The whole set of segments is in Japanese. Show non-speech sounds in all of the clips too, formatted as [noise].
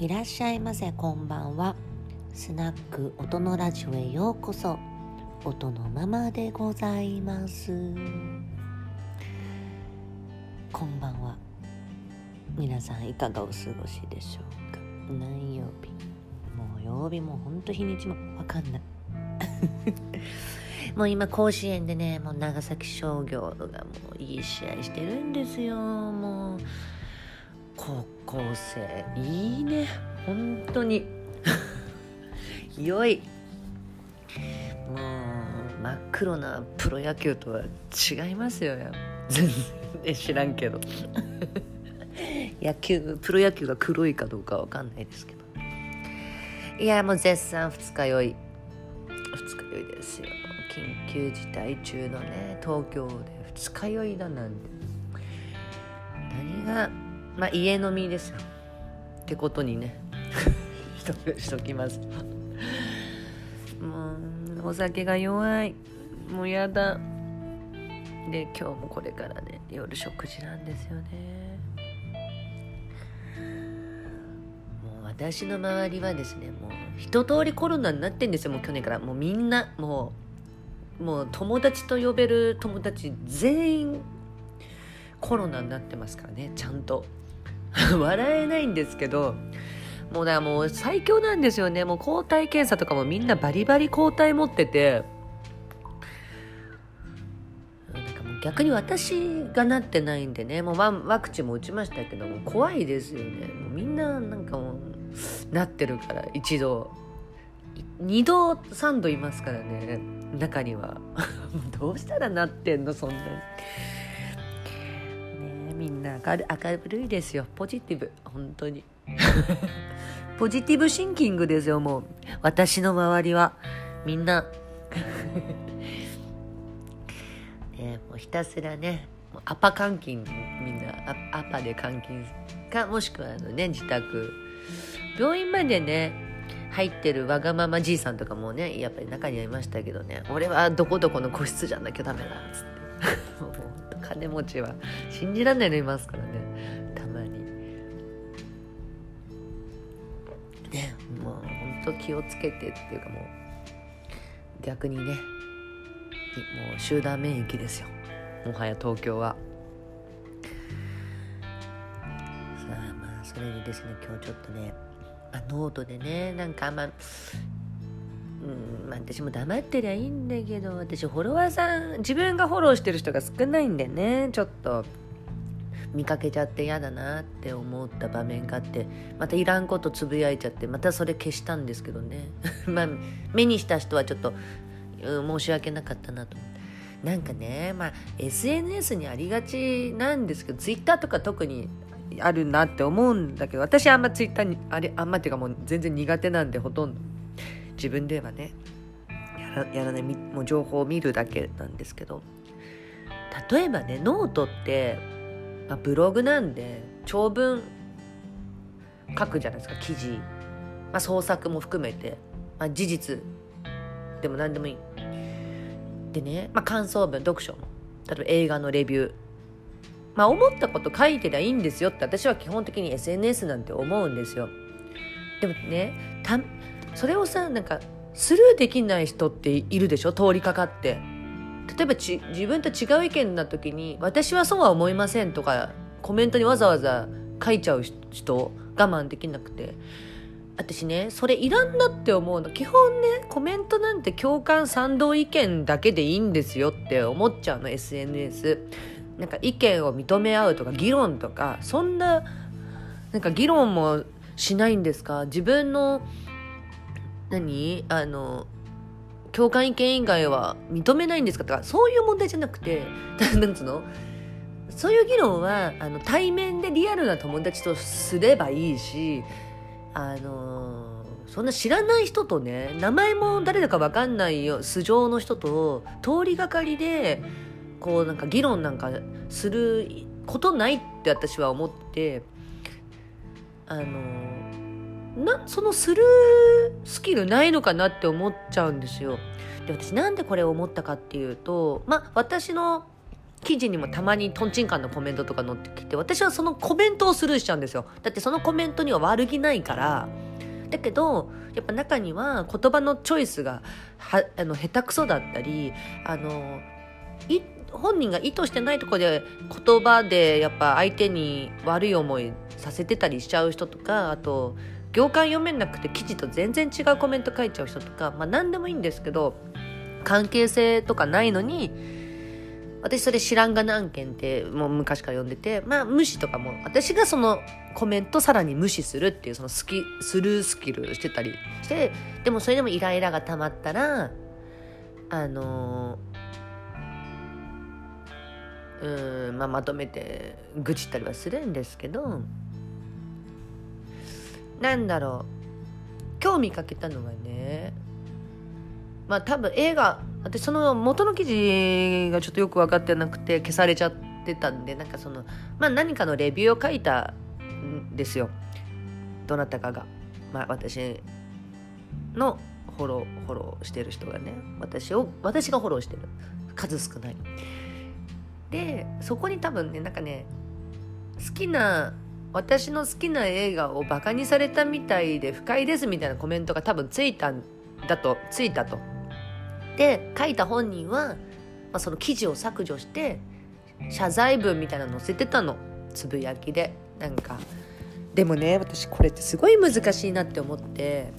いらっしゃいませこんばんは。スナック音のラジオへようこそ。音のままでございます。こんばんは。皆さんいかがお過ごしでしょうか。何曜日？もう曜日もほんと日にちもわかんない。[laughs] もう今甲子園でねもう長崎商業がもういい試合してるんですよ。もう高校生。いいね。本当に。[laughs] 良い。もう真っ黒なプロ野球とは違いますよ全然知らんけど。[laughs] 野球プロ野球が黒いかどうかわかんないですけど。いやもう絶賛二日酔い。二日酔いですよ。緊急事態中のね東京で二日酔いだなんて。何がまあ家飲みですよ。ってことにね。しとしときます。もうお酒が弱い。もうやだ。で今日もこれからね夜食事なんですよね。もう私の周りはですねもう一通りコロナになってんですよ。もう去年から。もうみんなもうもう友達と呼べる友達全員コロナになってますからねちゃんと。[laughs] 笑えないんですけどもうだからもう最強なんですよね。もう抗体検査とかもみんなバリバリ抗体持ってて。なんかもう逆に私がなってないんでね。もうワワクチンも打ちましたけども怖いですよね。もうみんななんかもうなってるから一度。2度3度いますからね。中には。[laughs] どうしたらなってんのそんなに。みんな明る明るいですよ。ポジティブ。本当に。[laughs] ポジティブシンキングですよもう。私の周りは。みんな。[laughs] ねもうひたすらね。アパ監禁みんな。アアパで監禁かもしくはあのね自宅。病院までね入ってるわがままじいさんとかもねやっぱり中にはいましたけどね。俺はどこどこの個室じゃなきゃダメだっつって [laughs] 金持ちは信じられないのいますからね。たまに。ねもう本当気をつけてっていうかもう逆にねもう集団免疫ですよ。もはや東京は。さあまあそれでですね今日ちょっとねあノートでねなんかあんまうんまあ、私も黙ってりゃいいんだけど私フォロワーさん自分がフォローしてる人が少ないんでねちょっと。見かけちゃって嫌だなって思った場面があってまたいらんことつぶやいちゃってまたそれ消したんですけどね。[laughs] まあ目にした人はちょっと、うん、申し訳なかったなとなんかねまあ SNS にありがちなんですけど Twitter とか特にあるなって思うんだけど私あんま Twitter にあれあんまっていうかもう全然苦手なんでほとんど。自分ではねやらやらないもう情報を見るだけなんですけど例えばねノートって、まあ、ブログなんで長文書くじゃないですか記事、まあ、創作も含めて、まあ、事実でも何でもいい。でね、まあ、感想文読書も。例えば映画のレビュー。まあ思ったこと書いてりゃいいんですよって私は基本的に SNS なんて思うんですよ。でもねそれをさなんかスルーできない人っているでしょ？通りかかって。例えば自分と違う意見な時に「私はそうは思いません」とかコメントにわざわざ書いちゃう人我慢できなくて。私ねそれいらんなって思うの。基本ねコメントなんて共感賛同意見だけでいいんですよって思っちゃうの SNS なんか意見を認め合うとか議論とかそんななんか議論もしないんですか？自分の何？あの共感意見以外は認めないんですか？とかそういう問題じゃなくて [laughs] なんつうの？そういう議論はあの対面でリアルな友達とすればいいしあのそんな知らない人とね名前も誰だか分かんないよ素性の人と通りがかりでこうなんか議論なんかすることないって私は思ってあのなそのスルースキルないのかなって思っちゃうんですよ。で私なんでこれを思ったかっていうとまあ私の記事にもたまにトンチンカンのコメントとか載ってきて私はそのコメントをスルーしちゃうんですよだってそのコメントには悪気ないからだけどやっぱ中には言葉のチョイスがはあの下手くそだったりあの本人が意図してないとこで言葉でやっぱ相手に悪い思いさせてたりしちゃう人とかあと行間読めなくて記事と全然違うコメント書いちゃう人とかまあ何でもいいんですけど関係性とかないのに私それ知らんが何件ってもう昔から読んでてまあ無視とかも私がそのコメントさらに無視するっていうそのスキスルースキルしてたりしてでもそれでもイライラが溜まったらあのうんまあまとめて愚痴ったりはするんですけどなんだろう。興味かけたのはねまあ多分映画私その元の記事がちょっとよく分かってなくて消されちゃってたんでなんかそのまあ何かのレビューを書いたんですよ。どなたかが。まあ私のフォローフォローしてる人がね私を私がフォローしてる。数少ない。でそこに多分ねなんかね好きな私の好きな映画をバカにされたみたいで不快ですみたいなコメントが多分ついたんだとついたと。で書いた本人は、まあ、その記事を削除して謝罪文みたいなの載せてたの。つぶやきでなんか。でもね私これってすごい難しいなって思って。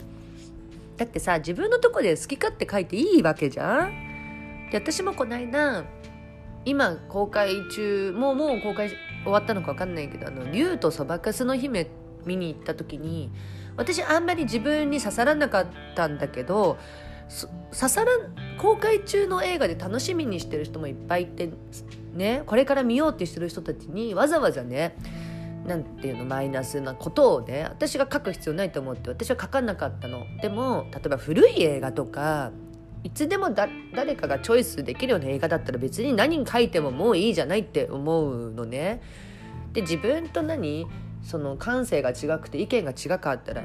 だってさ自分のとこで好き勝手書いていいわけじゃん。で私もこの間今公開中もうもう公開終わったのか分かんないけど「あの竜とそばかすの姫」見に行った時に私あんまり自分に刺さらなかったんだけど刺さら公開中の映画で楽しみにしてる人もいっぱいいてねこれから見ようってしてる人たちにわざわざねなんていうのマイナスなことをね私が書く必要ないと思って私は書かなかったの。でも例えば古い映画とかいつでもだ誰かがチョイスできるような映画だったら別に何書いてももういいじゃないって思うのね。で自分と何その感性が違くて意見が違かったら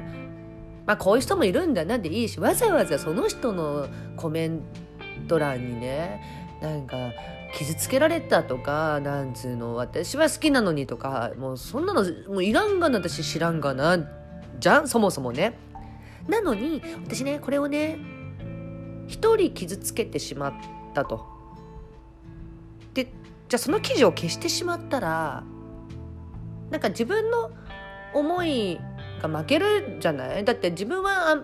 まあこういう人もいるんだなでいいしわざわざその人のコメント欄にねなんか傷つけられたとかなんつうの私は好きなのにとかもうそんなのもういらんがな私知らんがなじゃんそもそもね。なのに私ねこれをね一人傷つけてしまったと。でじゃあその記事を消してしまったらなんか自分の思いが負けるじゃない？だって自分は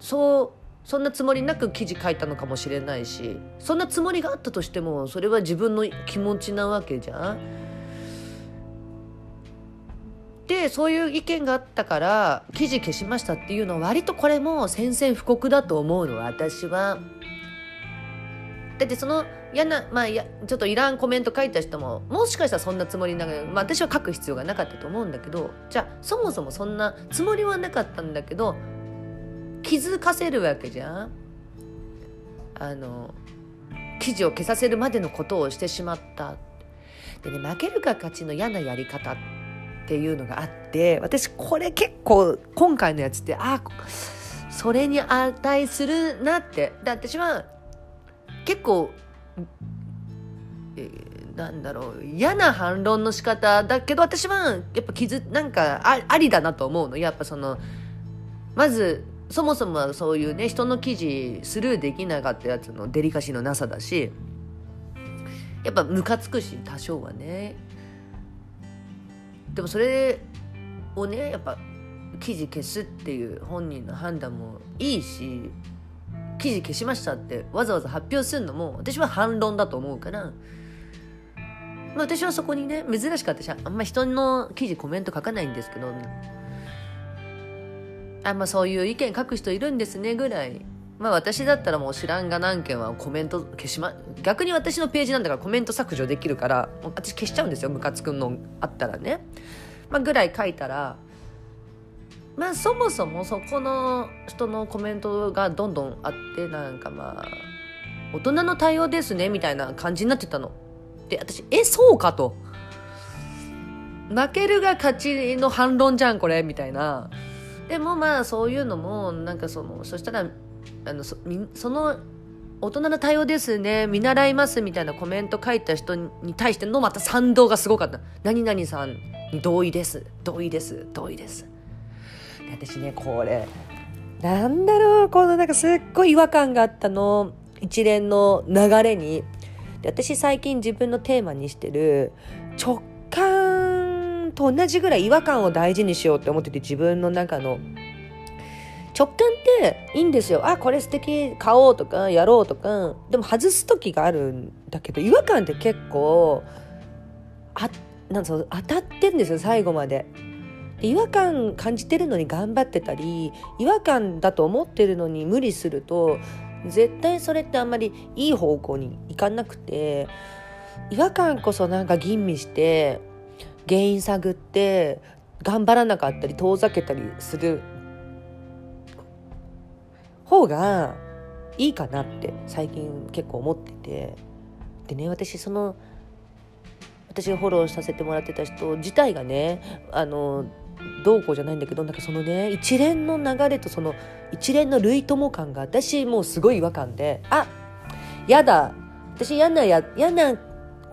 そうそんなつもりなく記事書いたのかもしれないしそんなつもりがあったとしてもそれは自分の気持ちなわけじゃん？でそういう意見があったから記事消しましたっていうのは割とこれも宣戦布告だと思うの私は。だってその嫌な、まあ、やちょっといらんコメント書いた人ももしかしたらそんなつもりながら、まあ、私は書く必要がなかったと思うんだけどじゃあそもそもそんなつもりはなかったんだけど気づかせるわけじゃん。あの記事を消させるまでのことをしてしまった。でね負けるか勝ちの嫌なやり方ってっていうのがあって私これ結構今回のやつってあそれに値するなってで私は結構、えー、なんだろう嫌な反論の仕方だけど私はやっぱ傷なんかあありだなと思うの。やっぱそのまずそもそもそういうね人の記事スルーできなかったやつのデリカシーのなさだしやっぱムカつくし多少はね。でもそれをねやっぱ記事消すっていう本人の判断もいいし記事消しましたってわざわざ発表するのも私は反論だと思うから、まあ、私はそこにね珍しく私はあんま人の記事コメント書かないんですけどあんまそういう意見書く人いるんですねぐらいまあ私だったらもう知らんが何件はコメント消しま逆に私のページなんだからコメント削除できるから私消しちゃうんですよムカつくのあったらね、まあ、ぐらい書いたらまあそもそもそこの人のコメントがどんどんあってなんかまあ大人の対応ですねみたいな感じになってたの。で私えそうかと。負けるが勝ちの反論じゃんこれみたいな。でもまあそういうのもなんかそのそしたらあのその大人の対応ですね。見習いますみたいなコメント書いた人に対してのまた賛同がすごかった。何々さんに同意です。同意です。同意です。私ねこれなんだろうこのなんかすっごい違和感があったの。一連の流れに。で私最近自分のテーマにしてる直感と同じぐらい違和感を大事にしようって思ってて自分の中の直感っていいんですよ。あ、これ素敵、買おうとか、やろうとか。でも外す時があるんだけど、違和感って結構、あ、なんそう当たってんですよ、最後まで。違和感感じてるのに頑張ってたり、違和感だと思ってるのに無理すると、絶対それってあんまりいい方向にいかなくて、違和感こそなんか吟味して、原因探って、頑張らなかったり遠ざけたりする方がいいかなって最近結構思ってて。でね私その私がフォローさせてもらってた人自体がねあのどうこうじゃないんだけどなんかそのね一連の流れとその一連の類友感が私もうすごい違和感であやだ私嫌なや嫌な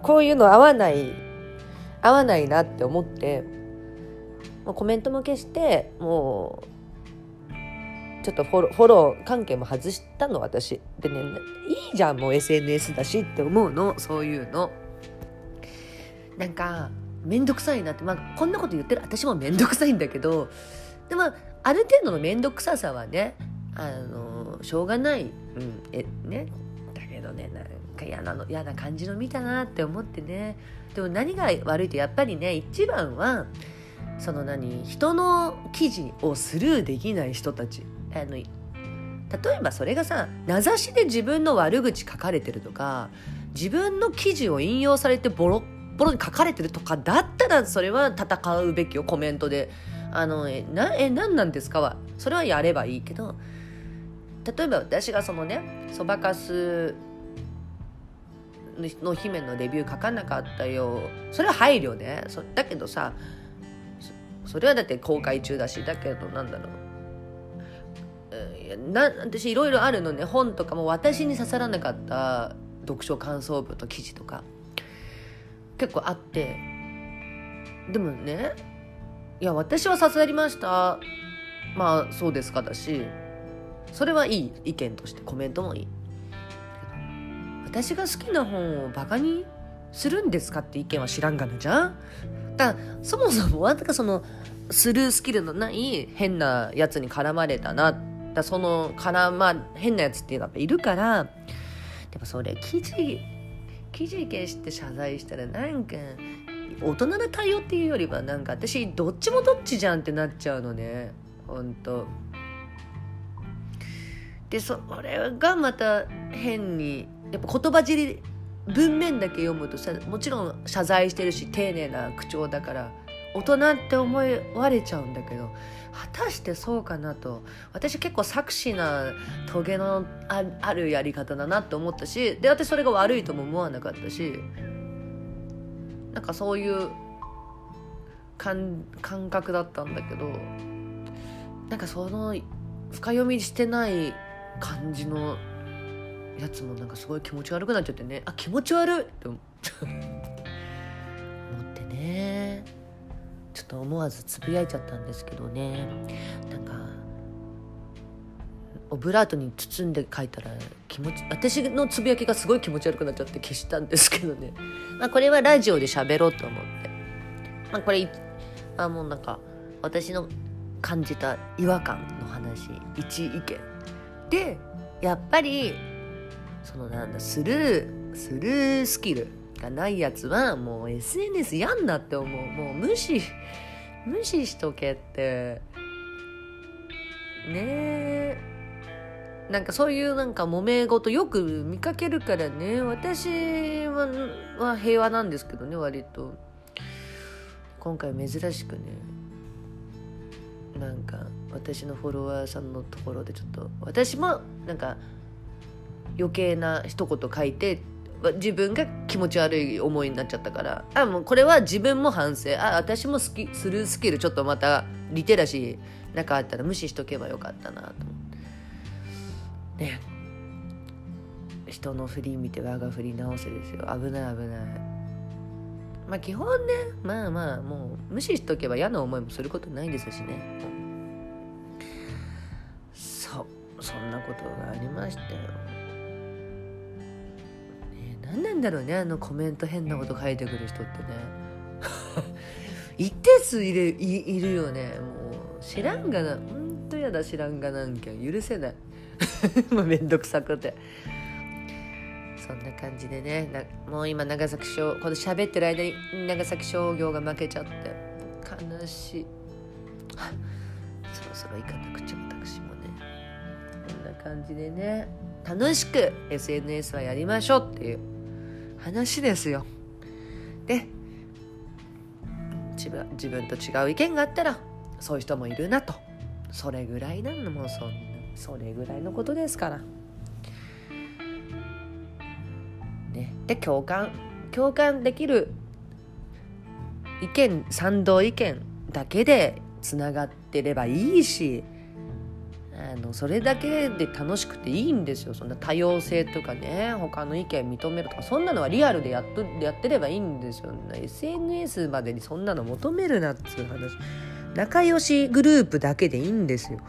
こういうの合わない合わないなって思ってもうコメントも消してもうちょっとフォローフォロー関係も外したの私。でねいいじゃんもう SNS だしって思うの。そういうの。なんか面倒くさいなって。まあこんなこと言ってる。私も面倒くさいんだけど。でもある程度の面倒くささはねあのしょうがない、うん、えね。だけどねなんか嫌なの嫌な感じの見たなって思ってね。でも何が悪いとやっぱりね一番はその何人の記事をスルーできない人たち。あの例えばそれがさ名指しで自分の悪口書かれてるとか自分の記事を引用されてボロッボロに書かれてるとかだったらそれは戦うべきよコメントで。あのえなえ何なんですかはそれはやればいいけど例えば私がそのねそばかすの姫のレビュー書かなかったよ。それは配慮ね。そだけどさそれはだって公開中だしだけどなんだろう。な私いろいろあるのね。本とかも私に刺さらなかった読書感想文と記事とか。結構あって。でもねいや私は刺さりました。まあそうですかだし。それはいい意見としてコメントもいい。私が好きな本をバカにするんですかって意見は知らんがなじゃん。だそもそもあんたがそのスルースキルのない変なやつに絡まれたなってだそのからまあ変なやつっていうのはいるからでもそれ記事記事消して謝罪したらなんか大人な対応っていうよりはなんか私どっちもどっちじゃんってなっちゃうのねほんと。でそれがまた変にやっぱ言葉尻文面だけ読むとさもちろん謝罪してるし丁寧な口調だから大人って思われちゃうんだけど果たしてそうかなと。私結構作詞なトゲのあるやり方だなって思ったしで私それが悪いとも思わなかったしなんかそういう感感覚だったんだけどなんかその深読みしてない感じのやつもなんかすごい気持ち悪くなっちゃってね。あ気持ち悪いって思ってね。と思わずつぶやいちゃったんですけどね。なんかオブラートに包んで書いたら気持ち私のつぶやきがすごい気持ち悪くなっちゃって消したんですけどね、まあ、これはラジオで喋ろうと思って、まあ、これあもうなんか私の感じた違和感の話一意見。でやっぱりそのなんだスルースルースキル。がないやつはもう SNS やんなって思う。もう無視無視しとけって。ねえ。なんかそういうなんか揉め事よく見かけるからね。私はは平和なんですけどね割と。今回珍しくね。なんか私のフォロワーさんのところでちょっと私もなんか余計な一言書いて自分が気持ち悪い思いになっちゃったから。あもうこれは自分も反省。あ私も好きするスキルちょっとまたリテラシーなかったら無視しとけばよかったなと思ね。人の振り見て我が振り直せですよ。危ない危ない。まあ基本ねまあまあもう無視しとけば嫌な思いもすることないですしね。そう。そんなことがありましたよ、何なんだろうねあのコメント変なこと書いてくる人ってね。[laughs] 一定数いるいいるよね。もう知らんがな。ほんとやだ知らんがなんきゃ。許せない。[laughs] もうめんどくさくて。そんな感じでね。もう今長崎商この喋ってる間に長崎商業が負けちゃって。悲しい。[laughs] そろそろ行かなくちゃ私もね。こんな感じでね。楽しく SNS はやりましょうっていう話ですよ。で自分自分と違う意見があったらそういう人もいるなと。それぐらいなのもうそそれぐらいのことですから。ね、で共感共感できる意見賛同意見だけでつながってればいいしあのそれだけで楽しくていいんですよ。そんな多様性とかね他の意見認めるとかそんなのはリアルでやっとやってればいいんですよ、ね、SNS までにそんなの求めるなっつう話。仲良しグループだけでいいんですよ。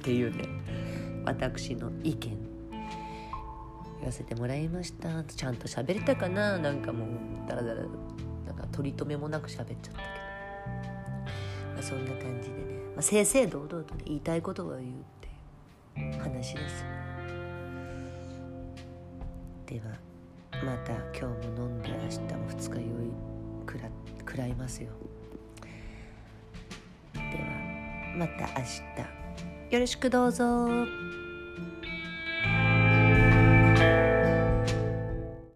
っていうね私の意見。言わせてもらいました。ちゃんと喋れたかな？なんかもうダラダラなんか取り留めもなく喋っちゃったけど、まあ、そんな感じで。ね、あ、正々堂々と、言いたいことを言うっていう話ですではまた今日も飲んで明日も二日酔いくら食らいますよ。ではまた明日。よろしくどうぞ。